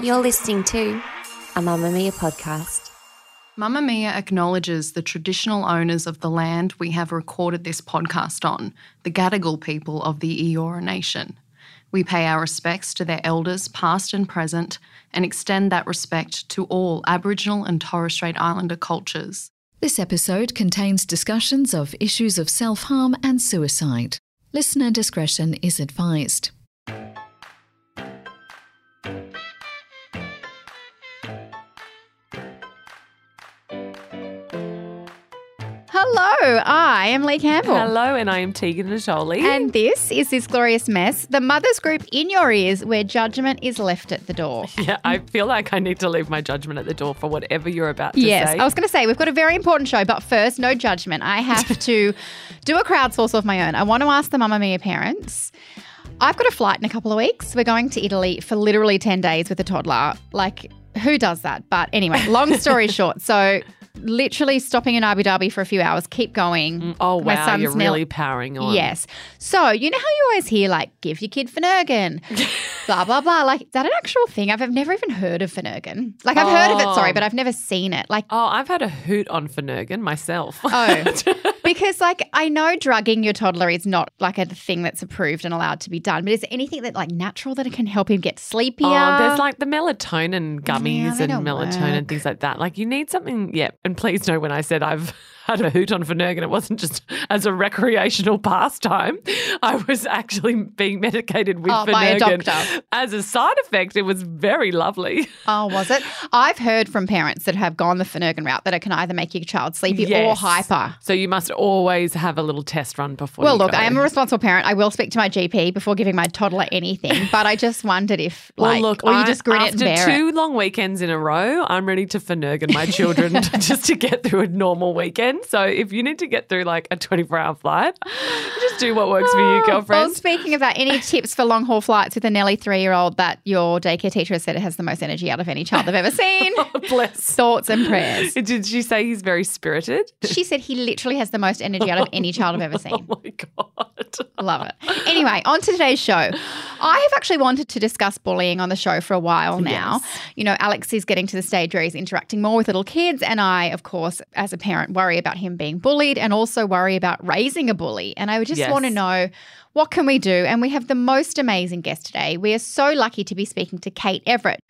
You're listening to a Mamamia podcast. Mamamia acknowledges the traditional owners of the land we have recorded this podcast on, the Gadigal people of the Eora Nation. We pay our respects to their elders, past and present, and extend that respect to all Aboriginal and Torres Strait Islander cultures. This episode contains discussions of issues of self harm and suicide. Listener discretion is advised. Hello, I am Leigh Campbell. Hello, and I am Tegan Natoli. And this is This Glorious Mess, the mother's group in your ears where judgment is left at the door. yeah, I feel like I need to leave my judgment at the door for whatever you're about to yes, say. I was going to say, we've got a very important show, but first, no judgment. I have to do a crowdsource of my own. I want to ask the Mamamia parents. I've got a flight in a couple of weeks. We're going to Italy for literally 10 days with a toddler. Like, who does that? But anyway, long story short. So, literally stopping in Abu Dhabi for a few hours, keep going. Mm, oh, My wow, son's you're really powering on. Yes. So, you know how you always hear, like, give your kid Phenergan, blah, blah, blah. Like, is that an actual thing? I've, I've never even heard of Phenergan. Like, I've heard of it, sorry, Oh. but I've never seen it. Like, Oh, I've had a hoot on Phenergan myself. Oh, because like I know drugging your toddler is not like a thing that's approved and allowed to be done, but is there anything that like natural that it can help him get sleepier? Oh, there's like the melatonin gummies Yeah, and melatonin work. things like that. Like you need something, yeah. And please know when I said I've had a hoot on Phenergan, it wasn't just as a recreational pastime. I was actually being medicated with Oh, by a Phenergan doctor. as a side effect. It was very lovely. oh, was it? I've heard from parents that have gone the Phenergan route that it can either make your child sleepy or hyper. So you must always have a little test run before. Well, look, go. I am a responsible parent. I will speak to my GP before giving my toddler anything, but I just wondered if, like, well, look, or you I- just grin it and after bear it. two long weekends in a row, I'm ready to Phenergan my children just to get through a normal weekend. So if you need to get through like a 24 hour flight, just do what works for you, oh, Well, girlfriend. speaking of that, any tips for long haul flights with a Nelly three year old that your daycare teacher has said it has the most energy out of any child they've ever seen? Oh, bless. Thoughts and prayers. Did she say he's very spirited? She said he literally has the most energy out of any child I've ever oh, seen. Oh my god. Love it. Anyway, on to today's show. I have actually wanted to discuss bullying on the show for a while now. You know, Alex is getting to the stage where he's interacting more with little kids. And I, of course, as a parent, worry about him being bullied and also worry about raising a bully. And I would just Yes. want to know what can we do? And we have the most amazing guest today. We are so lucky to be speaking to Kate Everett.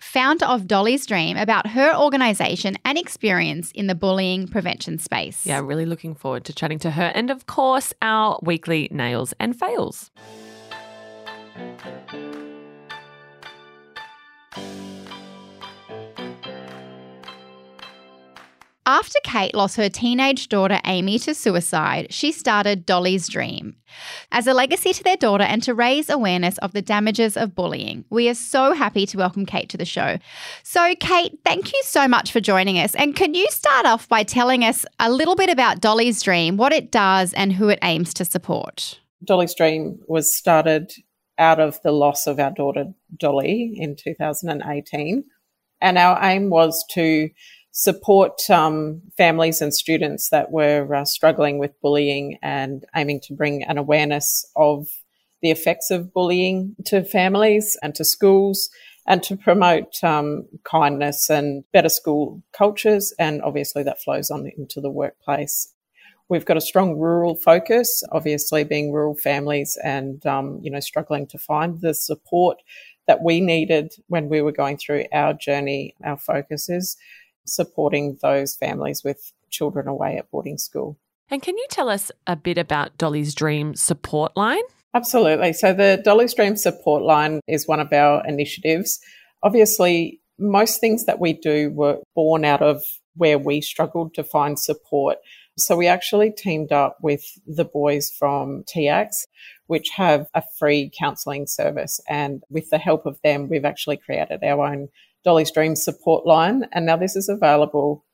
Founder of Dolly's Dream, about her organisation and experience in the bullying prevention space. Yeah, really looking forward to chatting to her. And of course, our weekly nails and fails. After Kate lost her teenage daughter Amy to suicide, she started Dolly's Dream as a legacy to their daughter and to raise awareness of the damages of bullying. We are so happy to welcome Kate to the show. So, Kate, thank you so much for joining us. And can you start off by telling us a little bit about Dolly's Dream, what it does, and who it aims to support? Dolly's Dream was started out of the loss of our daughter Dolly in 2018. And our aim was to support um, families and students that were uh, struggling with bullying and aiming to bring an awareness of the effects of bullying to families and to schools and to promote um, kindness and better school cultures. And obviously, that flows on into the workplace. We've got a strong rural focus, obviously being rural families and, um, you know, struggling to find the support that we needed when we were going through our journey. Our focus is supporting those families with children away at boarding school. And can you tell us a bit about Dolly's Dream support line? Absolutely. So the Dolly's Dream support line is one of our initiatives. Obviously, most things that we do were born out of where we struggled to find support. So we actually teamed up with the boys from TX, which have a free counselling service. And with the help of them, we've actually created our own Dolly's Dream support line. And now this is available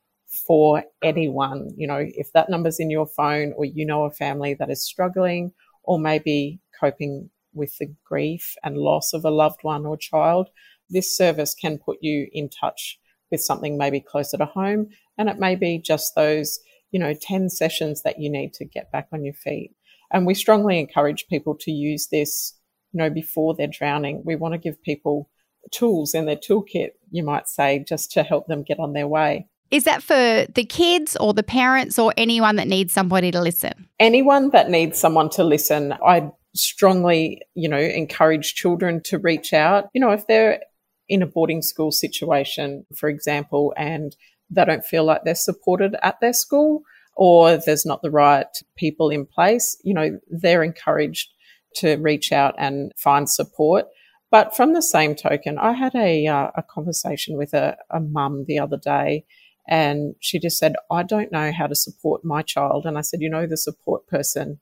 for anyone. You know, if that number's in your phone or you know a family that is struggling or maybe coping with the grief and loss of a loved one or child, this service can put you in touch with something maybe closer to home. And it may be just those, you know, 10 sessions that you need to get back on your feet. And we strongly encourage people to use this, you know, before they're drowning. We want to give people tools in their toolkit, you might say, just to help them get on their way. Is that for the kids or the parents or anyone that needs somebody to listen? Anyone that needs someone to listen. I strongly, you know, encourage children to reach out. You know, if they're in a boarding school situation, for example, and they don't feel like they're supported at their school or there's not the right people in place, you know, they're encouraged to reach out and find support. But from the same token, I had a, uh, a conversation with a, a mum the other day and she just said, I don't know how to support my child. And I said, you know, the support person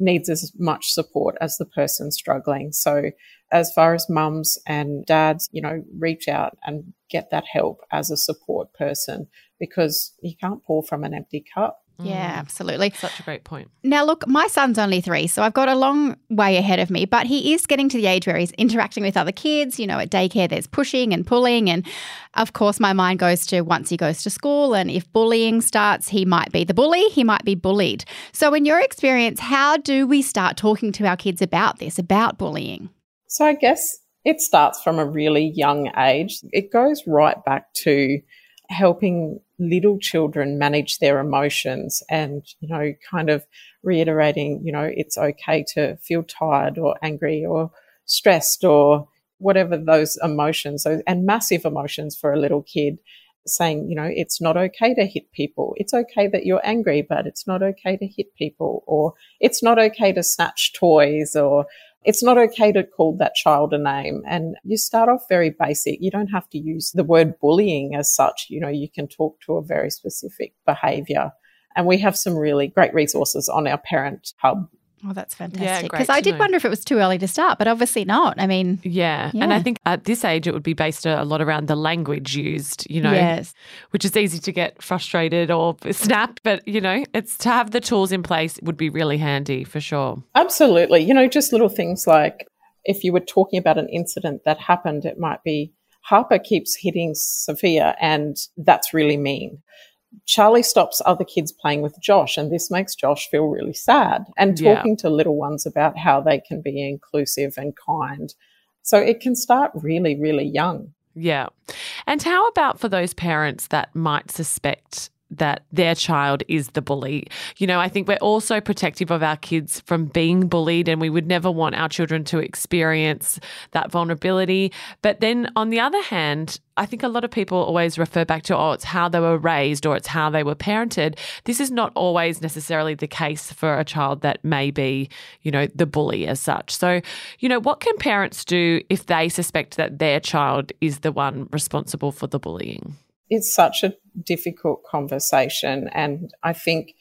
needs as much support as the person struggling. So as far as mums and dads, you know, reach out and get that help as a support person because you can't pour from an empty cup. Yeah, mm. absolutely. Such a great point. Now, look, my son's only three, so I've got a long way ahead of me, but he is getting to the age where he's interacting with other kids. You know, at daycare, there's pushing and pulling. And of course, my mind goes to once he goes to school, and if bullying starts, he might be the bully, he might be bullied. So, in your experience, how do we start talking to our kids about this, about bullying? So, I guess it starts from a really young age. It goes right back to helping little children manage their emotions and, you know, kind of reiterating, you know, it's okay to feel tired or angry or stressed or whatever those emotions and massive emotions for a little kid saying, you know, it's not okay to hit people. It's okay that you're angry, but it's not okay to hit people or it's not okay to snatch toys or it's not okay to call that child a name. And you start off very basic. You don't have to use the word bullying as such. You know, you can talk to a very specific behavior. And we have some really great resources on our parent hub Oh, that's fantastic. Because yeah, I did know. wonder if it was too early to start, but obviously not. I mean, yeah. yeah. And I think at this age, it would be based a lot around the language used, you know, yes. which is easy to get frustrated or snap. But, you know, it's to have the tools in place would be really handy for sure. Absolutely. You know, just little things like if you were talking about an incident that happened, it might be Harper keeps hitting Sophia and that's really mean. Charlie stops other kids playing with Josh, and this makes Josh feel really sad. And talking yeah. to little ones about how they can be inclusive and kind. So it can start really, really young. Yeah. And how about for those parents that might suspect that their child is the bully. You know, I think we're also protective of our kids from being bullied, and we would never want our children to experience that vulnerability. But then on the other hand, I think a lot of people always refer back to, oh, it's how they were raised or it's how they were parented. This is not always necessarily the case for a child that may be, you know, the bully as such. So, you know, what can parents do if they suspect that their child is the one responsible for the bullying? It's such a difficult conversation. And I think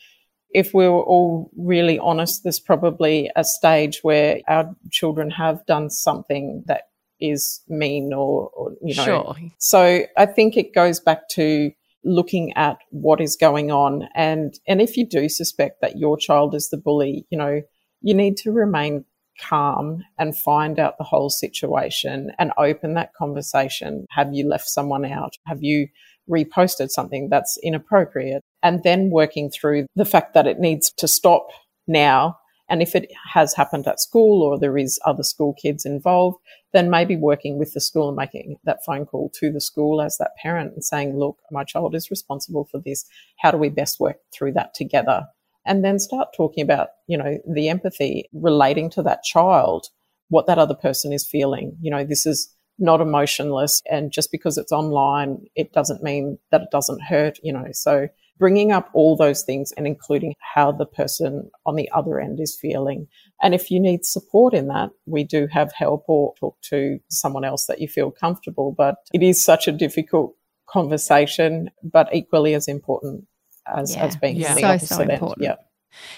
if we were all really honest, there's probably a stage where our children have done something that is mean or, or you know. Sure. So I think it goes back to looking at what is going on. And, and if you do suspect that your child is the bully, you know, you need to remain calm and find out the whole situation and open that conversation. Have you left someone out? Have you reposted something that's inappropriate and then working through the fact that it needs to stop now. And if it has happened at school or there is other school kids involved, then maybe working with the school and making that phone call to the school as that parent and saying, look, my child is responsible for this. How do we best work through that together? And then start talking about, you know, the empathy relating to that child, what that other person is feeling. You know, this is not emotionless. And just because it's online, it doesn't mean that it doesn't hurt, you know. So bringing up all those things and including how the person on the other end is feeling. And if you need support in that, we do have help or talk to someone else that you feel comfortable. But it is such a difficult conversation, but equally as important as, Yeah. as being Yeah. the So, opposite so end. important. Yeah.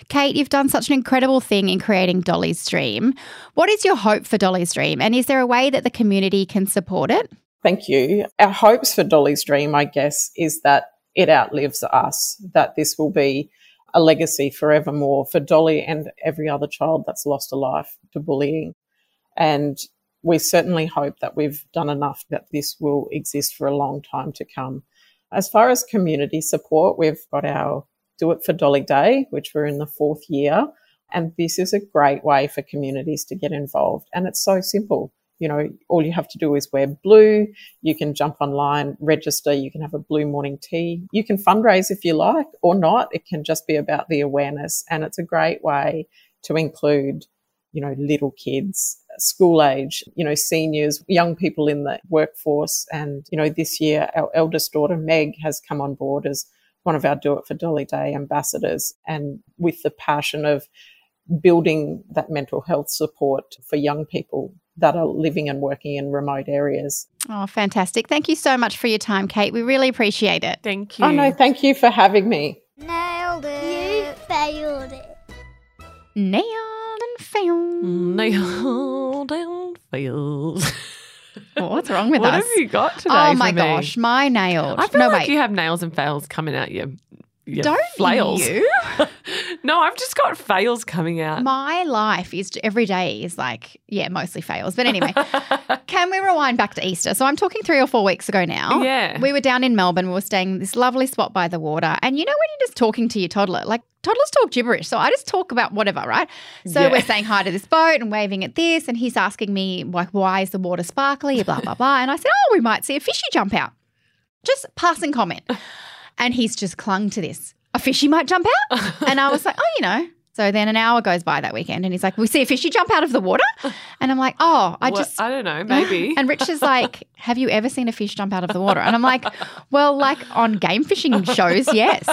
Kate, you've done such an incredible thing in creating Dolly's Dream. What is your hope for Dolly's Dream? And is there a way that the community can support it? Thank you. Our hopes for Dolly's Dream, I guess, is that it outlives us, that this will be a legacy forevermore for Dolly and every other child that's lost a life to bullying. And we certainly hope that we've done enough that this will exist for a long time to come. As far as community support, we've got our Do It for Dolly Day, which we're in the fourth year. And this is a great way for communities to get involved. And it's so simple. You know, all you have to do is wear blue. You can jump online, register. You can have a blue morning tea. You can fundraise if you like or not. It can just be about the awareness. And it's a great way to include, you know, little kids, school age, you know, seniors, young people in the workforce. And, you know, this year, our eldest daughter, Meg, has come on board as one of our Do It for Dolly Day ambassadors. And with the passion of building that mental health support for young people that are living and working in remote areas. Oh, fantastic. Thank you so much for your time, Kate. We really appreciate it. Thank you. Oh, no, thank you for having me. Nailed it. You failed it. Nailed and failed. Nailed and failed. What's wrong with what us? have you got today? oh my me? gosh, my nails. I feel no, like wait. you have nails and fails coming out your, your Don't flails. you? no, I've just got fails coming out. My life is every day is like, yeah, mostly fails. But anyway, can we rewind back to Easter? So I'm talking three or four weeks ago now. Yeah. We were down in Melbourne. We were staying in this lovely spot by the water. And you know when you're just talking to your toddler, like toddlers talk gibberish. So I just talk about whatever, right? So Yeah. we're saying hi to this boat and waving at this. And he's asking me, like, why is the water sparkly? Blah, blah, blah. And I said, oh, we might see a fishy jump out. Just passing comment. And he's just clung to this. A fishy might jump out. And I was like, oh, you know. So then an hour goes by that weekend and he's like, we see a fishy jump out of the water. And I'm like, oh, I What- just. I don't know, maybe. and Rich is like, have you ever seen a fish jump out of the water? And I'm like, well, like on game fishing shows, yes.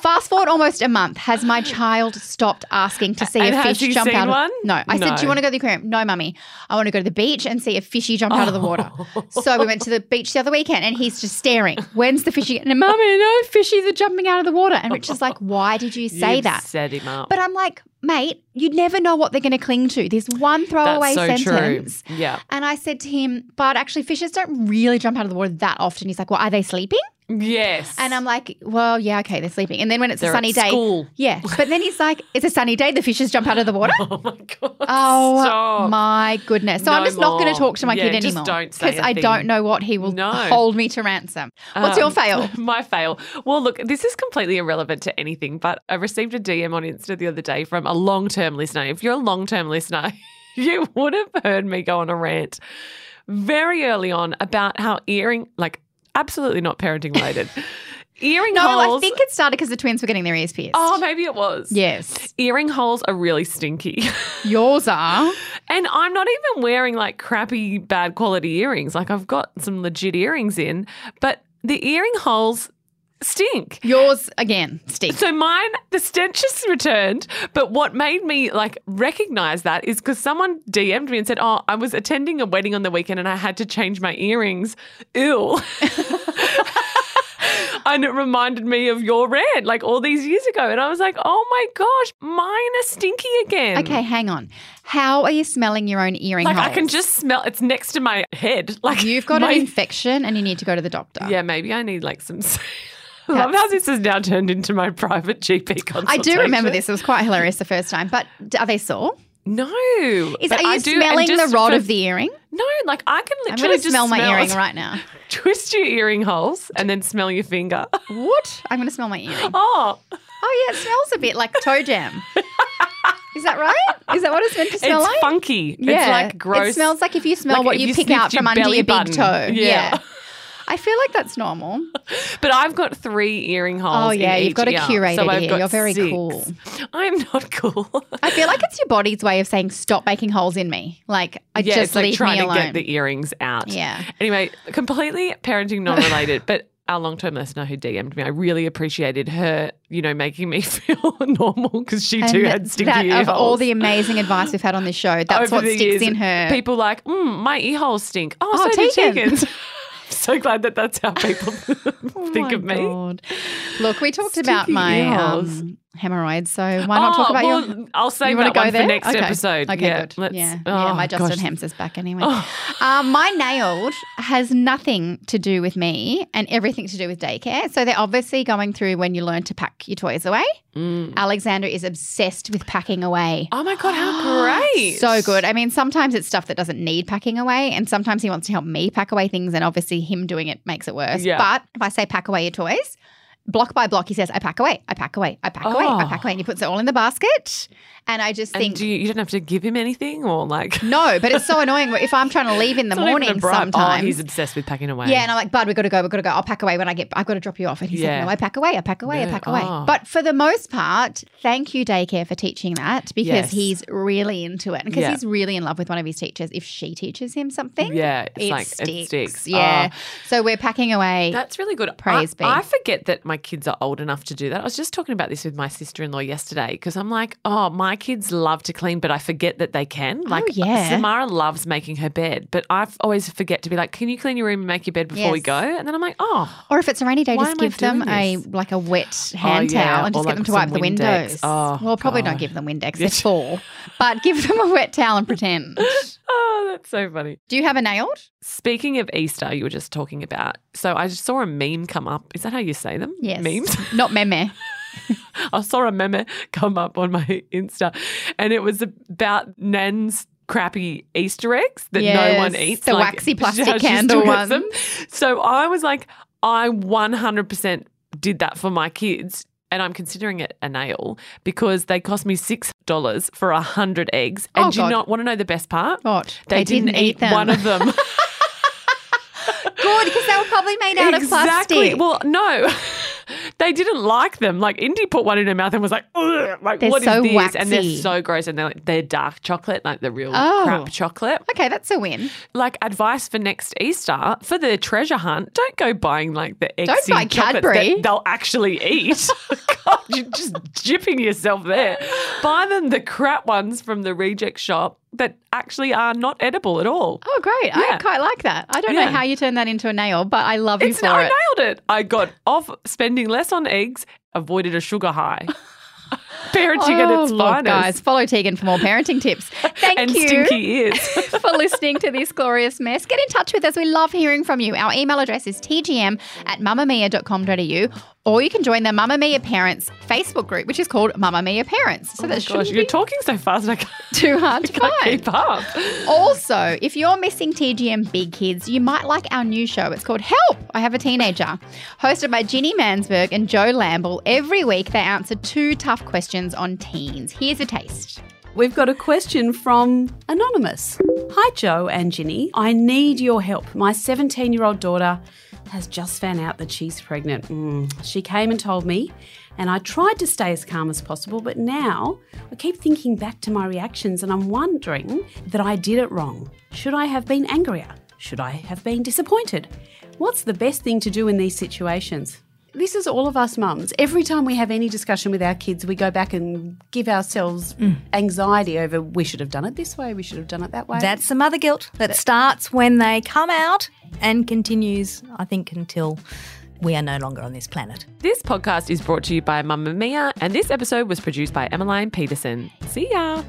Fast forward almost a month. Has my child stopped asking to see And a fish jump out of one? No. I said, Do you want to go to the aquarium? No, mummy. I want to go to the beach and see a fishy jump out of the water. Oh. So we went to the beach the other weekend and he's just staring. When's the fishy? And mummy, no, fishies are jumping out of the water. And Rich is like, why did you say You've that? Set him up. But I'm like, mate, you'd never know what they're going to cling to. There's one throwaway so sentence. true. Yeah. And I said to him, but actually, fishes don't really jump out of the water that often. He's like, well, are they sleeping? Yes. And I'm like, well, yeah, okay, they're sleeping. And then when it's They're a sunny day, school. yeah. But then he's like, it's a sunny day, the fishes jump out of the water. Oh my god. Oh Stop. my goodness! So I'm No just not going to talk to my Yeah, kid anymore a I thing. don't know what he will No. hold me to ransom. What's your Um, fail? My fail. Well, look, this is completely irrelevant to anything, but I received a DM on Insta the other day from a long term listener. If you're a long term listener, you would have heard me go on a rant very early on about how earring, like, absolutely not parenting related. earring No, holes. I think it started because the twins were getting their ears pierced. Oh, maybe it was. yes, Earring holes are really stinky. yours are. And I'm not even wearing like crappy, bad quality earrings. Like I've got some legit earrings in, but the earring holes stink. Yours again, stink. So mine, the stench has returned. But what made me like recognize that is because someone DM'd me and said, "Oh, I was attending a wedding on the weekend and I had to change my earrings." Ew. And it reminded me of your rant like all these years ago. And I was like, oh my gosh, mine are stinky again. Okay, hang on. How are you smelling your own earring Like I can just smell it's next to my head. Like You've got my, an infection and you need to go to the doctor. Yeah, maybe I need like some I love how this has now turned into my private GP consultation. I do remember this. It was quite hilarious the first time. But are they sore? No. Is, are you I do, smelling the rod for- of the earring? No, like I can I'm literally just smell my smell earring right now. Twist your earring holes and then smell your finger. What? I'm going to smell my earring. Oh, Oh, yeah, it smells a bit like toe jam. Is that right? Is that what it's meant to smell it's like? It's funky. Yeah. It's like gross. It smells like if you smell Like what you, pick out from under your big toe. Yeah. I feel like that's normal. But I've got three earring holes. Oh, yeah, you've got a curated so got You're very six. cool. I'm not cool. I feel like it's your body's way of saying stop making holes in me. Like I yeah, just it's like leave trying me alone. to get the earrings out. Yeah. Anyway, completely parenting non-related, but our long-term listener who DM'd me, I really appreciated her, you know, making me feel normal because she too had stinky that, ear of all the amazing advice we've had on this show, that's Over what sticks years, in her. People like, mm, my ear holes stink. Oh, Oh, so Tegan's. So glad that that's how people think Oh of me. God. Look, we talked about my um, hemorrhoids, so why not talk Oh, about well, your? I'll save you that one go there? for next Okay. episode. Okay, yeah, good. let's- yeah, yeah. oh, My Justin. Hems is back anyway. Oh. Um, my nailed has nothing to do with me and everything to do with daycare. So they're obviously going through when you learn to pack your toys away. Mm. Alexander is obsessed with packing away. Oh my god, how great! So good. I mean, sometimes it's stuff that doesn't need packing away, and sometimes he wants to help me pack away things, and obviously him doing it makes it worse. Yeah. But if I say pack away your toys, block by block, he says, I pack away, I pack away, I pack away, I Oh. pack away. And he puts it all in the basket. And I just And think, do you, you don't have to give him anything or like no, but it's so annoying. If I'm trying to leave in the It's not even a morning oh, sometimes. Oh, he's obsessed with packing away. yeah, and I'm like, Bud, we've got to go. we've got to go. I'll pack away when I get. I've got to drop you off. And he's Yeah. like, No, I pack away. I pack away. I No. pack away. Oh. But for the most part, thank you daycare for teaching that because Yes. he's really into it and because Yeah. he's really in love with one of his teachers. If she teaches him something, Yeah, it's it like sticks. it sticks. Yeah. Oh. So we're packing away. That's really good. Praise I, be. I forget that my kids are old enough to do that. I was just talking about this with my sister in law yesterday because I'm like, oh, my kids love to clean, but I forget that they can. Oh, like, Oh, yeah. Samara loves making her bed, but I always forget to be like, can you clean your room and make your bed before we go? And then I'm like, oh, or if it's a rainy day, just give them doing a like a wet oh, hand yeah, towel and just like get them to wipe the windows. Oh, well, probably don't give them Windex. They're but give them a wet towel and pretend. oh, that's so funny. Do you have a nailed? Speaking of Easter, you were just talking about. So I just saw a meme come up. Is that how you say them? Yes. Memes? Not meme. I saw a meme come up on my Insta and it was about Nan's crappy Easter eggs that no one eats. the waxy plastic candle ones. So I was like, I 100% did that for my kids. And I'm considering it a nail because they cost me six dollars for a hundred eggs. And Oh, do you God. not want to know the best part? What? They, didn't, eat, them. one of them. Good, because they were probably made out of exactly. plastic. Well, no, they didn't like them. Like Indy put one in her mouth and was like, like They're what is so this? And they're so gross. And they're like, they're dark chocolate, like the real Oh. crap chocolate. okay, that's a win. Like advice for next Easter for the treasure hunt: don't go buying like the Don't buy Cadbury. that they'll actually eat. God, you're just jipping yourself there. Buy them the crap ones from the reject shop that actually are not edible at all. Oh, great. I quite like that. I don't Yeah. know how you turn that into a nail, but I love you It's, for I it. nailed it. I got off spending less on eggs, avoided a sugar high. Parenting at oh, its look, finest. guys, follow Tegan for more parenting tips. Thank and you. stinky ears. for listening to this glorious mess. Get in touch with us. We love hearing from you. Our email address is tgm at mamamia.com.au or you can join the Mamamia Parents Facebook group, which is called Mamamia Parents. So oh my that gosh, you're be talking so fast I can't, too hard to can't find. keep up. Also, if you're missing TGM Big Kids, you might like our new show. It's called Help! I Have a Teenager. Hosted by Ginni Mansberg and Jo Lamble, every week they answer two tough questions on teens. Here's a taste. We've got a question from Anonymous. Hi, Jo and Ginni. I need your help. My 17 year old daughter has just found out that she's pregnant. Mm. She came and told me, and I tried to stay as calm as possible, but now I keep thinking back to my reactions and I'm wondering that I did it wrong. Should I have been angrier? Should I have been disappointed? What's the best thing to do in these situations? This is all of us mums. Every time we have any discussion with our kids, we go back and give ourselves mm. anxiety over we should have done it this way, we should have done it that way. That's the mother guilt that starts when they come out and continues, I think, until we are no longer on this planet. This podcast is brought to you by Mamamia, and this episode was produced by Emmeline Peterson. See ya.